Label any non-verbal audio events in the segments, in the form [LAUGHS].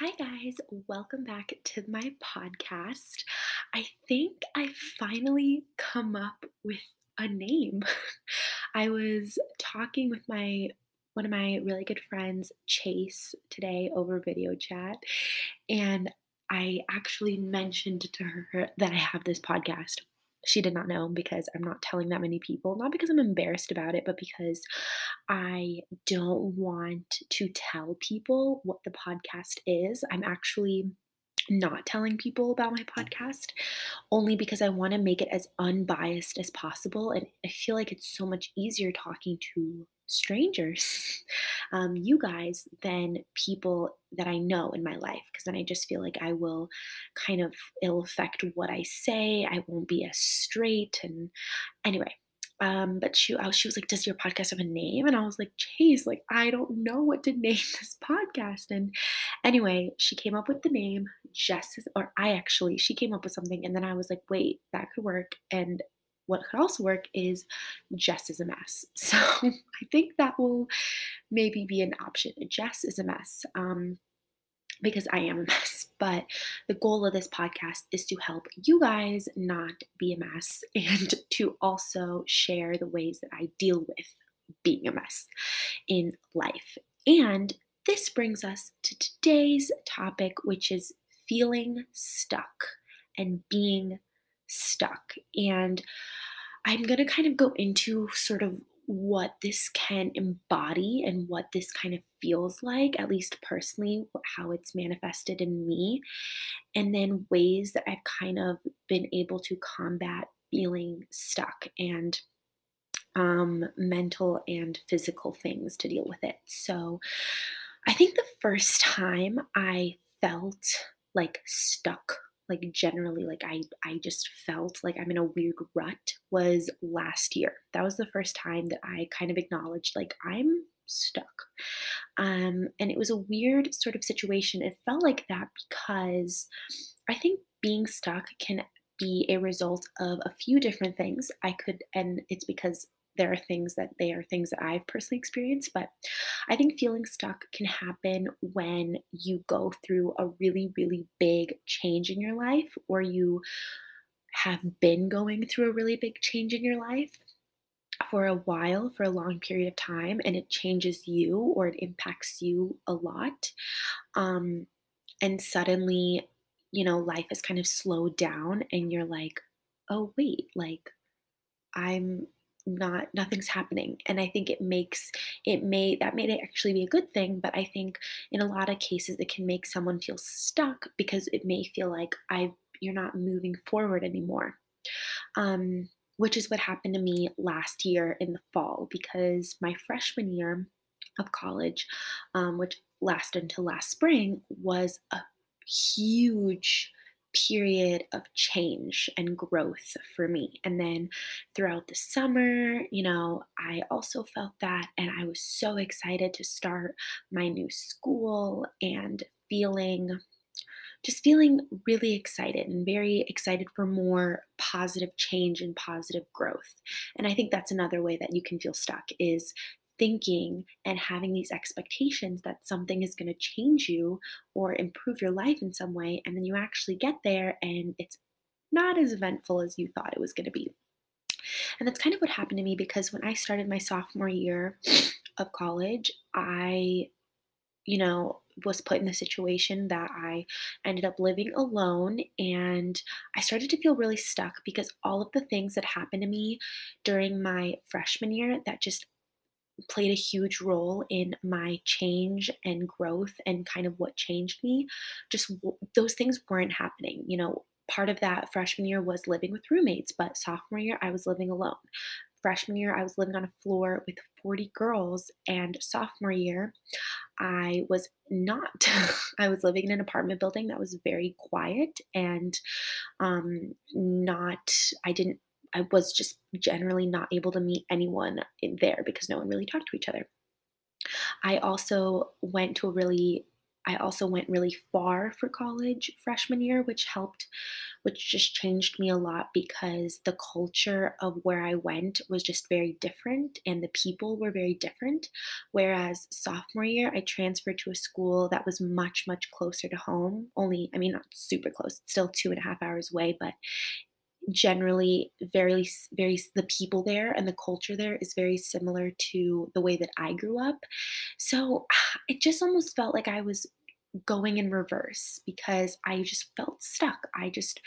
Hi, guys. Welcome back to my podcast. I think I finally come up with a name. [LAUGHS] I was talking with my one of my really good friends, Chase, today over video chat, and I actually mentioned to her that I have this podcast. She did not know because I'm not telling that many people, not because I'm embarrassed about it, but because I don't want to tell people what the podcast is. I'm actually not telling people about my podcast only because I want to make it as unbiased as possible. And I feel like it's so much easier talking to strangers, [LAUGHS] um, you guys, than people that I know in my life. Because then I just feel like I will kind of, it'll affect what I say. I won't be as straight. And anyway, um, but she, was, she was like, "Does your podcast have a name?" And I was like, "Chase, like I don't know what to [LAUGHS] name this podcast." And anyway, she came up with the name Jess, or I actually, she came up with something, and then I was like, "Wait, that could work." And what could also work is Jess is a mess. [LAUGHS] So I think that will maybe be an option. Jess is a mess. Um, because I am a mess. [LAUGHS] But the goal of this podcast is to help you guys not be a mess [LAUGHS] and to also share the ways that I deal with being a mess in life. And this brings us to today's topic, which is feeling stuck and being stuck. And I'm going to kind of go into sort of what this can embody and what this kind of feels like, at least personally, how it's manifested in me, and then ways that I've kind of been able to combat feeling stuck and um, mental and physical things to deal with it. So I think the first time I felt like stuck like generally like i i just felt like i'm in a weird rut was last year. That was the first time that i kind of acknowledged like i'm stuck um and it was a weird sort of situation. It felt like that because i think being stuck can be a result of a few different things. I could and it's because there are things that they are things that I've personally experienced, but I think feeling stuck can happen when you go through a really, really big change in your life or you have been going through a really big change in your life for a while, for a long period of time, and it changes you or it impacts you a lot. Um, and suddenly, you know, life has kind of slowed down, and you're like, oh, wait, like, I'm not nothing's happening and i think it makes it may that may actually be a good thing but i think in a lot of cases it can make someone feel stuck because it may feel like i you're not moving forward anymore um, which is what happened to me last year in the fall because my freshman year of college um, which lasted until last spring was a huge period of change and growth for me. And then throughout the summer, you know, I also felt that. And I was so excited to start my new school and feeling just feeling really excited and very excited for more positive change and positive growth. And I think that's another way that you can feel stuck is thinking and having these expectations that something is going to change you or improve your life in some way, and then you actually get there and it's not as eventful as you thought it was going to be. And that's kind of what happened to me because when I started my sophomore year of college, I, you know, was put in the situation that I ended up living alone and I started to feel really stuck because all of the things that happened to me during my freshman year that just played a huge role in my change and growth and kind of what changed me. Just those things weren't happening. You know, part of that freshman year was living with roommates, but sophomore year I was living alone. Freshman year I was living on a floor with 40 girls, and sophomore year I was not. [LAUGHS] I was living in an apartment building that was very quiet and um, not, I didn't I was just generally not able to meet anyone in there because no one really talked to each other. I also went to a really I also went really far for college freshman year, which helped, which just changed me a lot because the culture of where I went was just very different and the people were very different. Whereas sophomore year, I transferred to a school that was much, much closer to home. Only, I mean, not super close, still two and a half hours away, but generally very very the people there and the culture there is very similar to the way that I grew up. So [SIGHS] it just almost felt like I was going in reverse because I just felt stuck. I just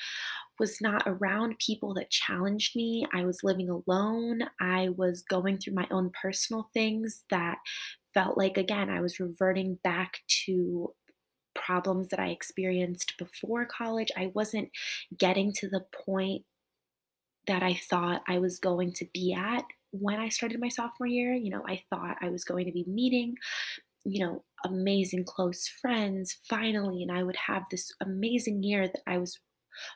was not around people that challenged me. I was living alone. I was going through my own personal things that felt like again I was reverting back to problems that I experienced before college. I wasn't getting to the point that I thought I was going to be at when I started my sophomore year. You know, I thought I was going to be meeting, you know, amazing close friends finally, and I would have this amazing year that I was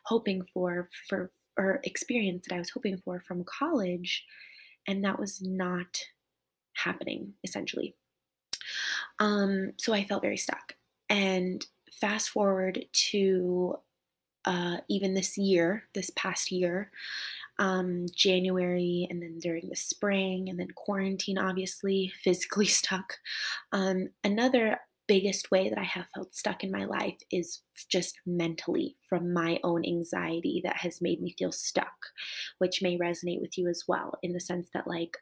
hoping for, for or experience that I was hoping for from college, and that was not happening essentially. Um, so I felt very stuck. And fast forward to uh, even this year, this past year, um, January, and then during the spring, and then quarantine, obviously, [LAUGHS] physically stuck. Um, another biggest way that I have felt stuck in my life is just mentally from my own anxiety that has made me feel stuck, which may resonate with you as well, in the sense that, like,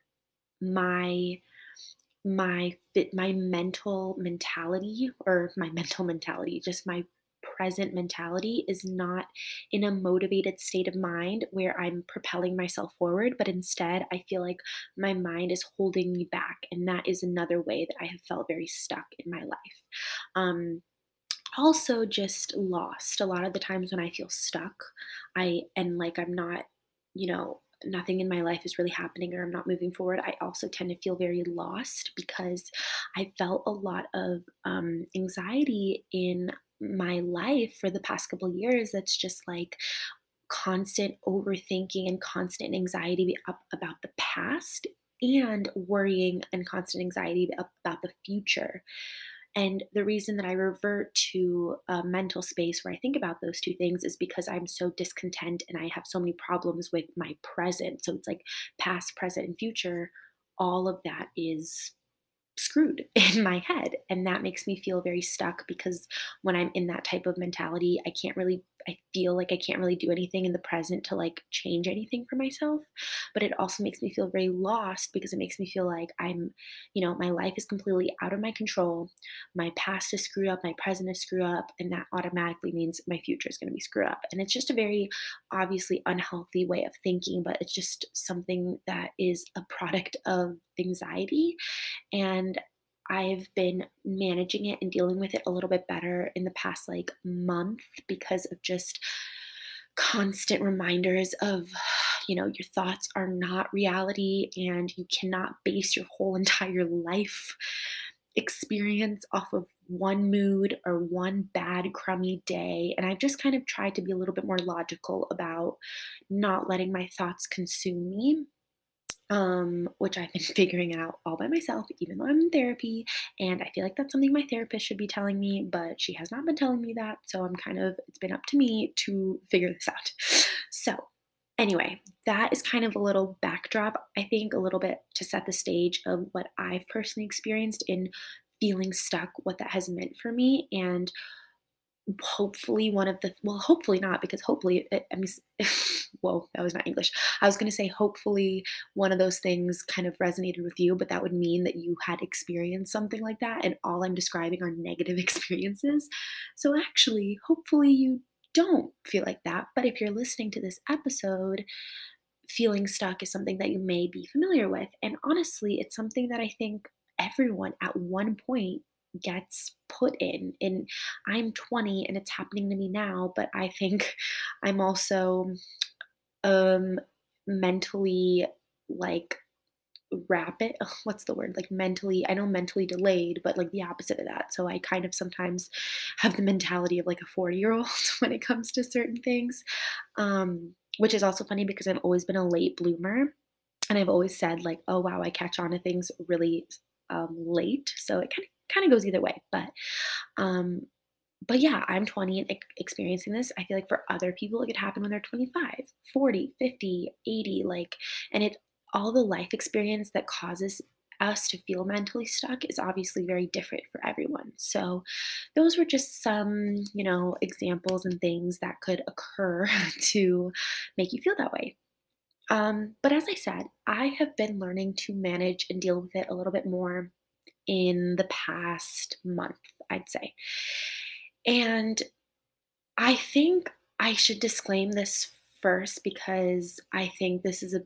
my my fit my mental mentality or my [LAUGHS] mental mentality just my present mentality is not in a motivated state of mind where I'm propelling myself forward, but instead I feel like my mind is holding me back. And that is another way that I have felt very stuck in my life. Um, also, just lost. A lot of the times when I feel stuck, I and like I'm not, you know, nothing in my life is really happening or I'm not moving forward, I also tend to feel very lost because I felt a lot of um, anxiety in my life for the past couple years that's just like constant overthinking and constant anxiety about the past and worrying and constant anxiety about the future. And the reason that I revert to a mental space where I think about those two things is because I'm so discontent and I have so many problems with my present. So it's like past, present, and future. All of that is screwed [LAUGHS] in my head and that makes me feel very stuck because when i'm in that type of mentality i can't really I feel like I can't really do anything in the present to like change anything for myself. But it also makes me feel very lost because it makes me feel like I'm, you know, my life is completely out of my control. My past is screwed up, my present is screwed up, and that automatically means my future is going to be screwed up. And it's just a very obviously unhealthy way of thinking, but it's just something that is a product of anxiety. And I've been managing it and dealing with it a little bit better in the past like month because of just constant reminders of [SIGHS] you know your thoughts are not reality and you cannot base your whole [LAUGHS] entire life experience off of one mood or one bad crummy day. And i've just kind of tried to be a little bit more logical about not letting my thoughts consume me um, which I've been [LAUGHS] figuring out all by myself, even though I'm in therapy. And I feel like that's something my therapist should be telling me, but she has not been telling me that. So I'm kind of, it's been up to me to figure this out. [LAUGHS] So, anyway, that is kind of a little backdrop, I think, a little bit to set the stage of what I've personally experienced in feeling stuck, what that has meant for me, and hopefully one of the well hopefully not because hopefully it, i mean whoa that was not english. I was going to say hopefully one of those things kind of resonated with you but that would mean that you had experienced something like that and all i'm describing are negative [LAUGHS] experiences. So actually hopefully you don't feel like that but if you're listening to this episode feeling stuck is something that you may be familiar with and honestly it's something that i think everyone at one point gets put in and i'm 20 and it's happening to me now but i think [LAUGHS] i'm also um mentally like rapid [LAUGHS] what's the word? Like mentally i know mentally delayed but like the opposite of that. So i kind of sometimes have the mentality of like a 40 year old [LAUGHS] when it comes to certain things um which is also funny because i've always been a late bloomer and i've always said like oh wow i catch on to things really um, late. So it kind of kind of goes either way. But um, but yeah, I'm 20 and experiencing this. I feel like for other people, it could happen when they're 25, 40, 50, 80, like, and it all the life experience that causes us to feel mentally stuck is obviously very different for everyone. So, those were just some, you know, examples and things that could occur [LAUGHS] to make you feel that way. Um, but as I said, I have been learning to manage and deal with it a little bit more in the past month, I'd say. And I think I should disclaim this first because I think this is a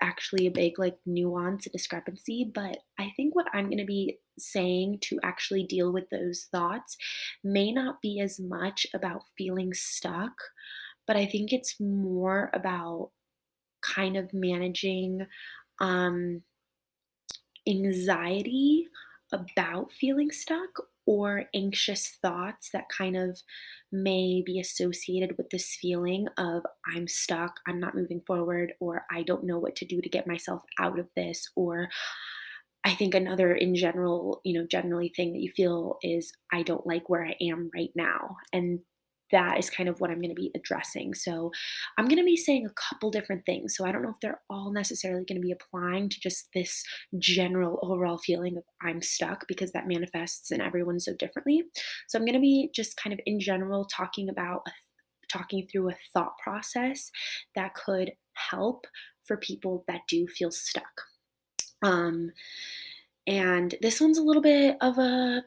actually a big like nuance and discrepancy but i think what i'm going to be saying to actually deal with those thoughts may not be as much about feeling stuck but i think it's more about kind of managing um anxiety about feeling stuck or anxious thoughts that kind of may be associated with this feeling of I'm stuck, I'm not moving forward, or I don't know what to do to get myself out of this, or I think another in general, you know, generally thing that you feel is I don't like where I am right now. And that is kind of what I'm going to be addressing. So I'm going to be saying a couple different things. So I don't know if they're all necessarily going to be applying to just this general overall feeling of I'm stuck because that manifests in everyone so differently. So I'm going to be just kind of in general talking about talking through a thought process that could help for people that do feel stuck. Um, and this one's a little bit of a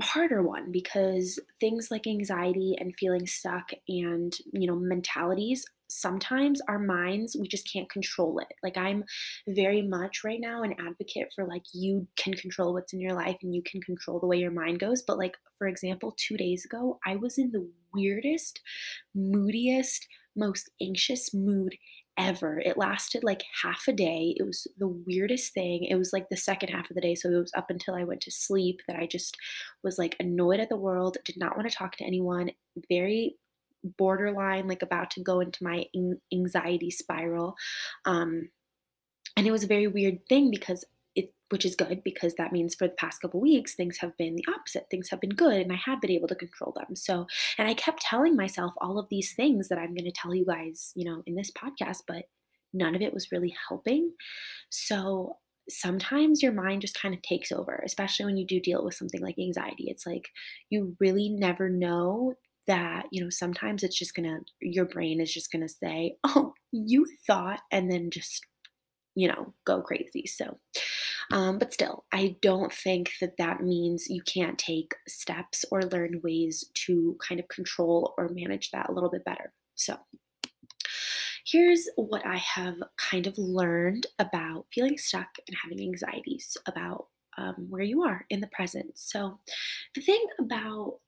harder one because things like anxiety and feeling stuck and you know mentalities sometimes our minds we just can't control it. Like i'm very much right now an advocate for like you can control what's in your life and you can control the way your mind goes but like for example 2 days ago i was in the weirdest moodiest most anxious mood ever. It lasted like half a day. It was the weirdest thing. It was like the second half of the day. So it was up until I went to sleep that I just was like annoyed at the world, did not want to talk to anyone, very borderline, like about to go into my anxiety spiral. Um, and it was a very weird thing because which is good because that means for the past couple weeks things have been the opposite things have been good and i have been able to control them. So and i kept telling myself all of these things that i'm going to tell you guys you know in this podcast but none of it was really helping. So sometimes your mind just kind of takes over especially when you do deal with something like anxiety. It's like you really never know that you know sometimes it's just gonna your brain is just gonna say oh you thought and then just you know go crazy. So um, but still, I don't think that that means you can't take steps or learn ways to kind of control or manage that a little bit better. So, here's what I have kind of learned about feeling stuck and having anxieties about um, where you are in the present. So, the thing about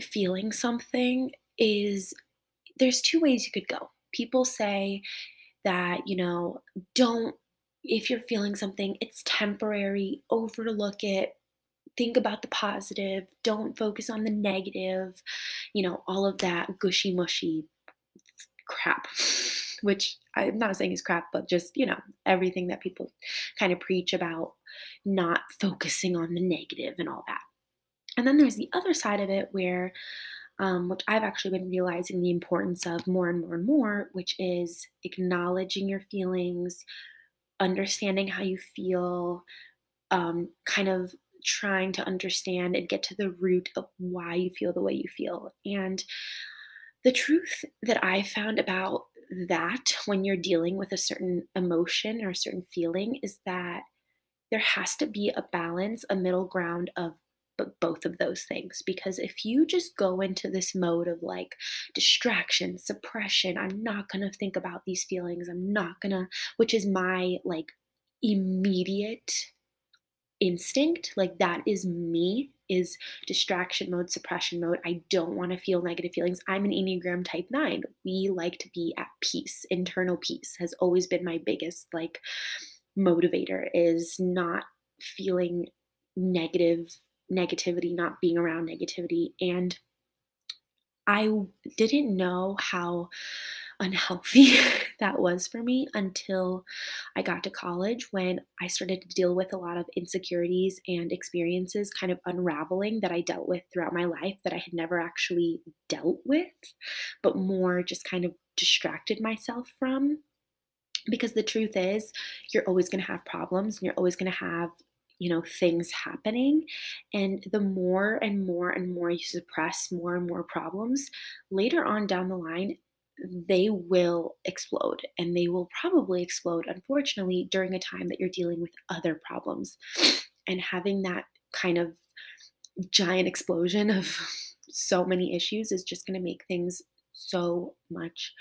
feeling something is there's two ways you could go. People say that, you know, don't if you're feeling something, it's temporary, overlook it, think about the positive, don't focus on the negative, you know, all of that gushy mushy crap, [LAUGHS] which I'm not saying is crap, but just, you know, everything that people kind of preach about not focusing on the negative and all that. And then there's the other side of it where, um, which I've actually been realizing the importance of more and more and more, which is acknowledging your feelings, understanding how you feel, um, kind of trying to understand and get to the root of why you feel the way you feel. And the truth that I found about that when you're dealing with a certain emotion or a certain feeling is that there has to be a balance, a middle ground of but both of those things because if you just go into this mode of like distraction suppression i'm not going to think about these feelings i'm not going to which is my like immediate instinct like that is me is distraction mode suppression mode. I don't want to feel negative feelings. I'm an enneagram type 9 we like to be at peace. Internal peace has always been my biggest like motivator is not feeling negative negativity, not being around negativity. And I didn't know how unhealthy [LAUGHS] that was for me until I got to college when I started to deal with a lot of insecurities and experiences kind of unraveling that I dealt with throughout my life that I had never actually dealt with, but more just kind of distracted myself from. Because the truth is, you're always going to have problems and you're always going to have you know things happening and the more and more and more you suppress more and more problems later on down the line they will explode and they will probably explode unfortunately during a time that you're dealing with other problems. And having that kind of giant explosion of [LAUGHS] so many issues is just going to make things so much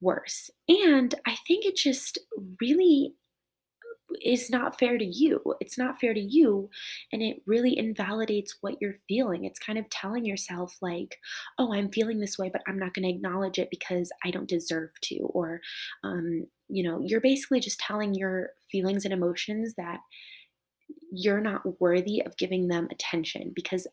worse. And i think it just really is not fair to you. It's not fair to you. And it really invalidates what you're feeling. It's kind of telling yourself, like, oh, I'm feeling this way, but I'm not going to acknowledge it because I don't deserve to. Or, um, you know, you're basically just telling your feelings and emotions that you're not worthy of giving them attention because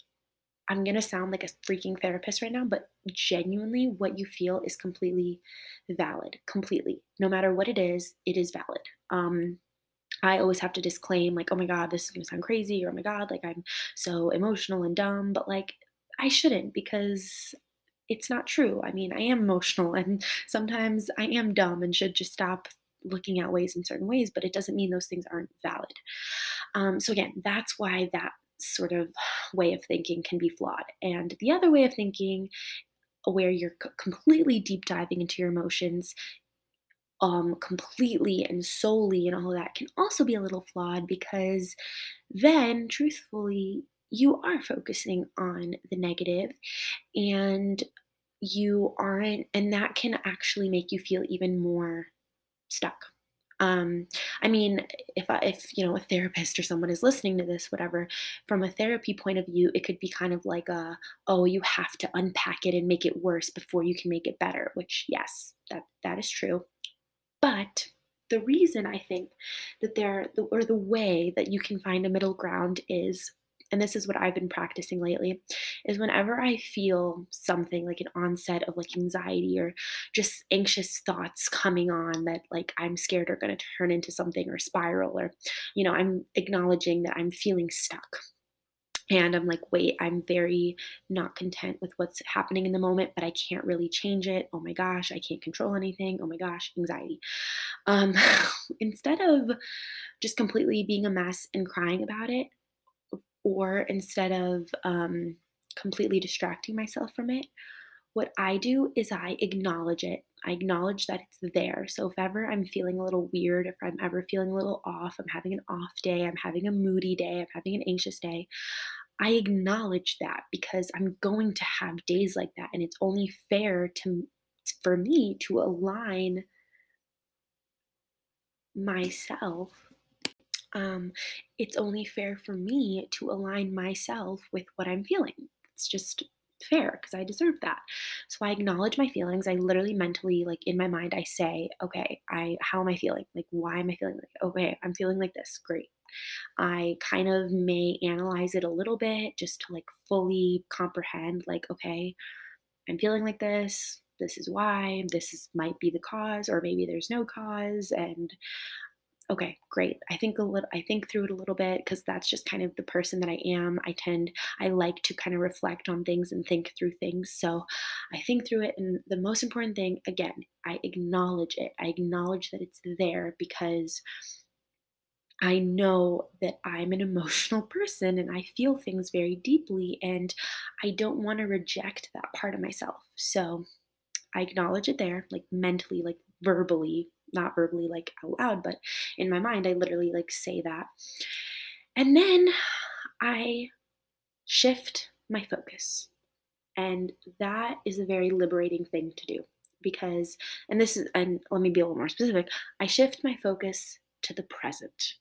I'm going to sound like a freaking therapist right now, but genuinely, what you feel is completely valid. Completely. No matter what it is, it is valid. Um, I always have to disclaim, like, oh my God, this is gonna sound crazy, or oh my God, like, I'm so emotional and dumb. But, like, I shouldn't because it's not true. I mean, I am emotional [LAUGHS] and sometimes I am dumb and should just stop looking at ways in certain ways, but it doesn't mean those things aren't valid. Um, so, again, that's why that sort of way of thinking can be flawed. And the other way of thinking, where you're completely deep diving into your emotions, um, completely and solely and all that can also be a little flawed because then, truthfully, you are focusing on the negative and you aren't, and that can actually make you feel even more stuck. Um, I mean, if I, if you know a therapist or someone is listening to this, whatever, from a therapy point of view, it could be kind of like a, oh, you have to unpack it and make it worse before you can make it better. Which, yes, that that is true. But the reason I think that there, or the way that you can find a middle ground is, and this is what I've been practicing lately, is whenever I feel something like an onset of like anxiety or just anxious thoughts coming on that like I'm scared are going to turn into something or spiral, or, you know, I'm acknowledging that I'm feeling stuck and I'm like, wait, I'm very not content with what's happening in the moment, but I can't really change it. Oh my gosh, I can't control anything. Oh my gosh, anxiety. Um, [LAUGHS] instead of just completely being a mess and crying about it, or instead of um, completely distracting myself from it, what I do is I acknowledge it. I acknowledge that it's there. So if ever I'm feeling a little weird, if I'm ever feeling a little off, I'm having an off day, I'm having a moody day, I'm having an anxious day, I acknowledge that because I'm going to have days like that and it's only fair to for me to align myself um, it's only fair for me to align myself with what I'm feeling. It's just fair because I deserve that. So I acknowledge my feelings. I literally mentally, like in my mind, I say, okay, I how am I feeling? Like, why am I feeling like okay, I'm feeling like this. Great. I kind of may analyze it a little bit just to like fully comprehend, like, okay, I'm feeling like this. This is why. This is might be the cause, or maybe there's no cause. And okay, great. I think a little. I think through it a little bit because that's just kind of the person that I am. I tend. I like to kind of reflect on things and think through things. So I think through it, and the most important thing, again, I acknowledge it. I acknowledge that it's there because I know that I'm an [LAUGHS] emotional person and I feel things very deeply, and I don't want to reject that part of myself. So I acknowledge it there, like mentally, like verbally, not verbally, like out loud, but in my mind, I literally like say that. And then I shift my focus. And that is a very liberating thing to do because, and this is, and let me be a little more specific, I shift my focus to the present.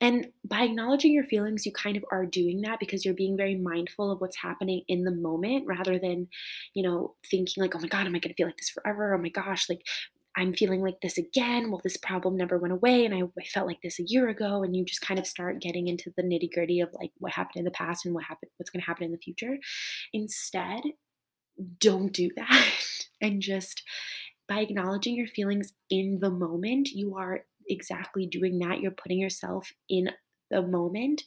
And by acknowledging your feelings, you kind of are doing that because you're being very mindful of what's happening in the moment rather than, you know, thinking like, oh my God, am I going to feel like this forever? Oh my gosh, like I'm feeling like this again. Well, this problem never went away. And I, I felt like this a year ago. And you just kind of start getting into the nitty gritty of like what happened in the past and what happened, what's going to happen in the future. Instead, don't do that [LAUGHS] and just by acknowledging your feelings in the moment, you are exactly doing that. You're putting yourself in the moment.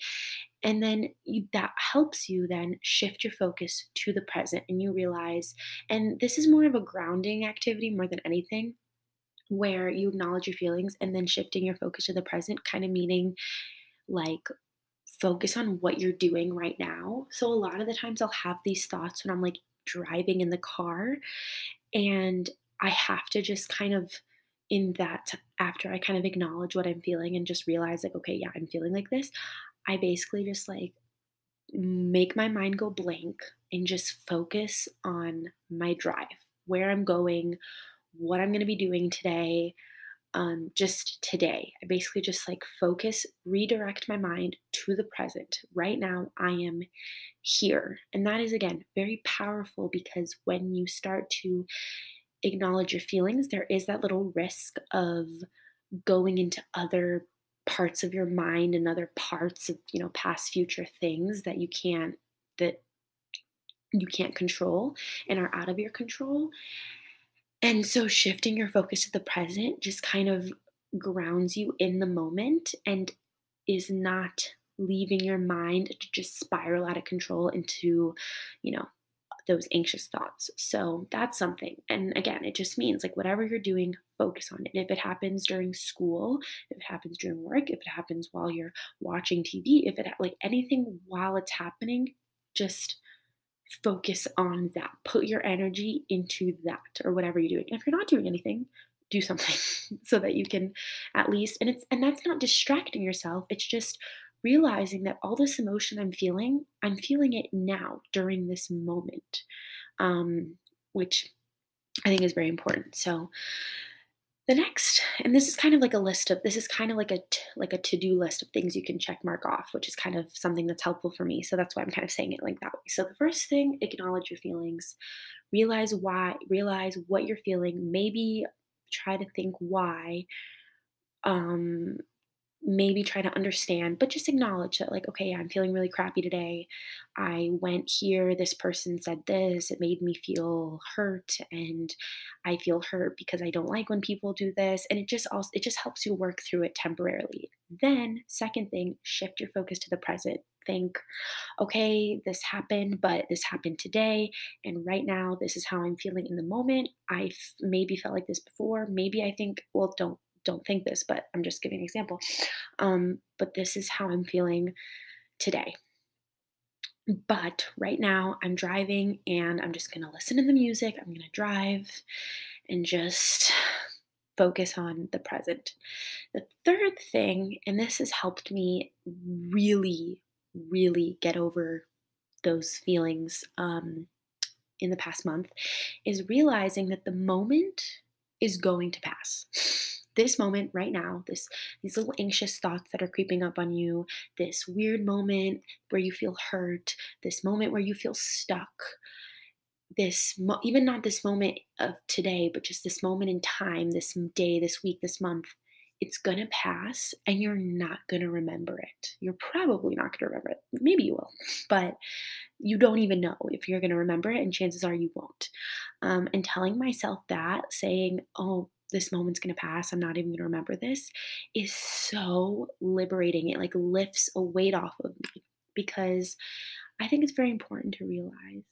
And then you, that helps you then shift your focus to the present and you realize, and this is more of a grounding activity more than anything, where you acknowledge your feelings and then shifting your focus to the present, kind of meaning like focus on what you're doing right now. So a lot of the times I'll have these thoughts when I'm like driving in the car and I have to just kind of in that after I kind of acknowledge what I'm feeling and just realize like okay, yeah, I'm feeling like this, I basically just like make my mind go blank and just focus on my drive, where I'm going, what I'm going to be doing today, um, just today. I basically just like focus, redirect my mind to the present. Right now, I am here. And that is, again, very powerful because when you start to acknowledge your feelings, there is that little risk of going into other parts of your mind and other parts of you know past future things that you can't that you can't control and are out of your control. And so shifting your focus to the present just kind of grounds you in the moment and is not leaving your mind to just spiral out of control into, you know, those anxious thoughts. So that's something. And again, it just means like whatever you're doing, focus on it. If it happens during school, if it happens during work, if it happens while you're watching TV, if it like anything while it's happening, just focus on that. Put your energy into that or whatever you're doing. And if you're not doing anything, do something [LAUGHS] so that you can at least and it's and that's not distracting yourself. It's just realizing that all this emotion I'm feeling, I'm feeling it now during this moment. Um, which I think is very important. So the next, and this is kind of like a list of this is kind of like a t- like a to-do list of things you can check mark off, which is kind of something that's helpful for me. So that's why I'm kind of saying it like that way. So the first thing, acknowledge your feelings. Realize why, realize what you're feeling. Maybe try to think why. Um maybe try to understand, but just acknowledge that, like, okay, I'm feeling really crappy today. I went here, this person said this, it made me feel hurt, and I feel hurt because I don't like when people do this. And it just also it just helps you work through it temporarily. Then, second thing, shift your focus to the present. Think, okay, this happened, but this happened today. And right now, this is how I'm feeling in the moment. I maybe felt like this before. Maybe I think, well, don't don't think this, but I'm just giving an example. Um, but this is how I'm feeling today. But right now, I'm driving and I'm just going to listen to the music. I'm going to drive and just focus on the present. The third thing, and this has helped me really, really get over those feelings um, in the past month, is realizing that the moment is going to pass this moment right now this these little anxious thoughts that are creeping up on you this weird moment where you feel hurt this moment where you feel stuck this mo- even not this moment of today but just this moment in time this day this week this month it's going to pass and you're not going to remember it. You're probably not going to remember it. Maybe you will but you don't even know if you're going to remember it and chances are you won't. Um, and telling myself that saying oh this moment's going to pass. I'm not even going to remember this is so liberating. It like lifts a weight off of me because I think it's very important to realize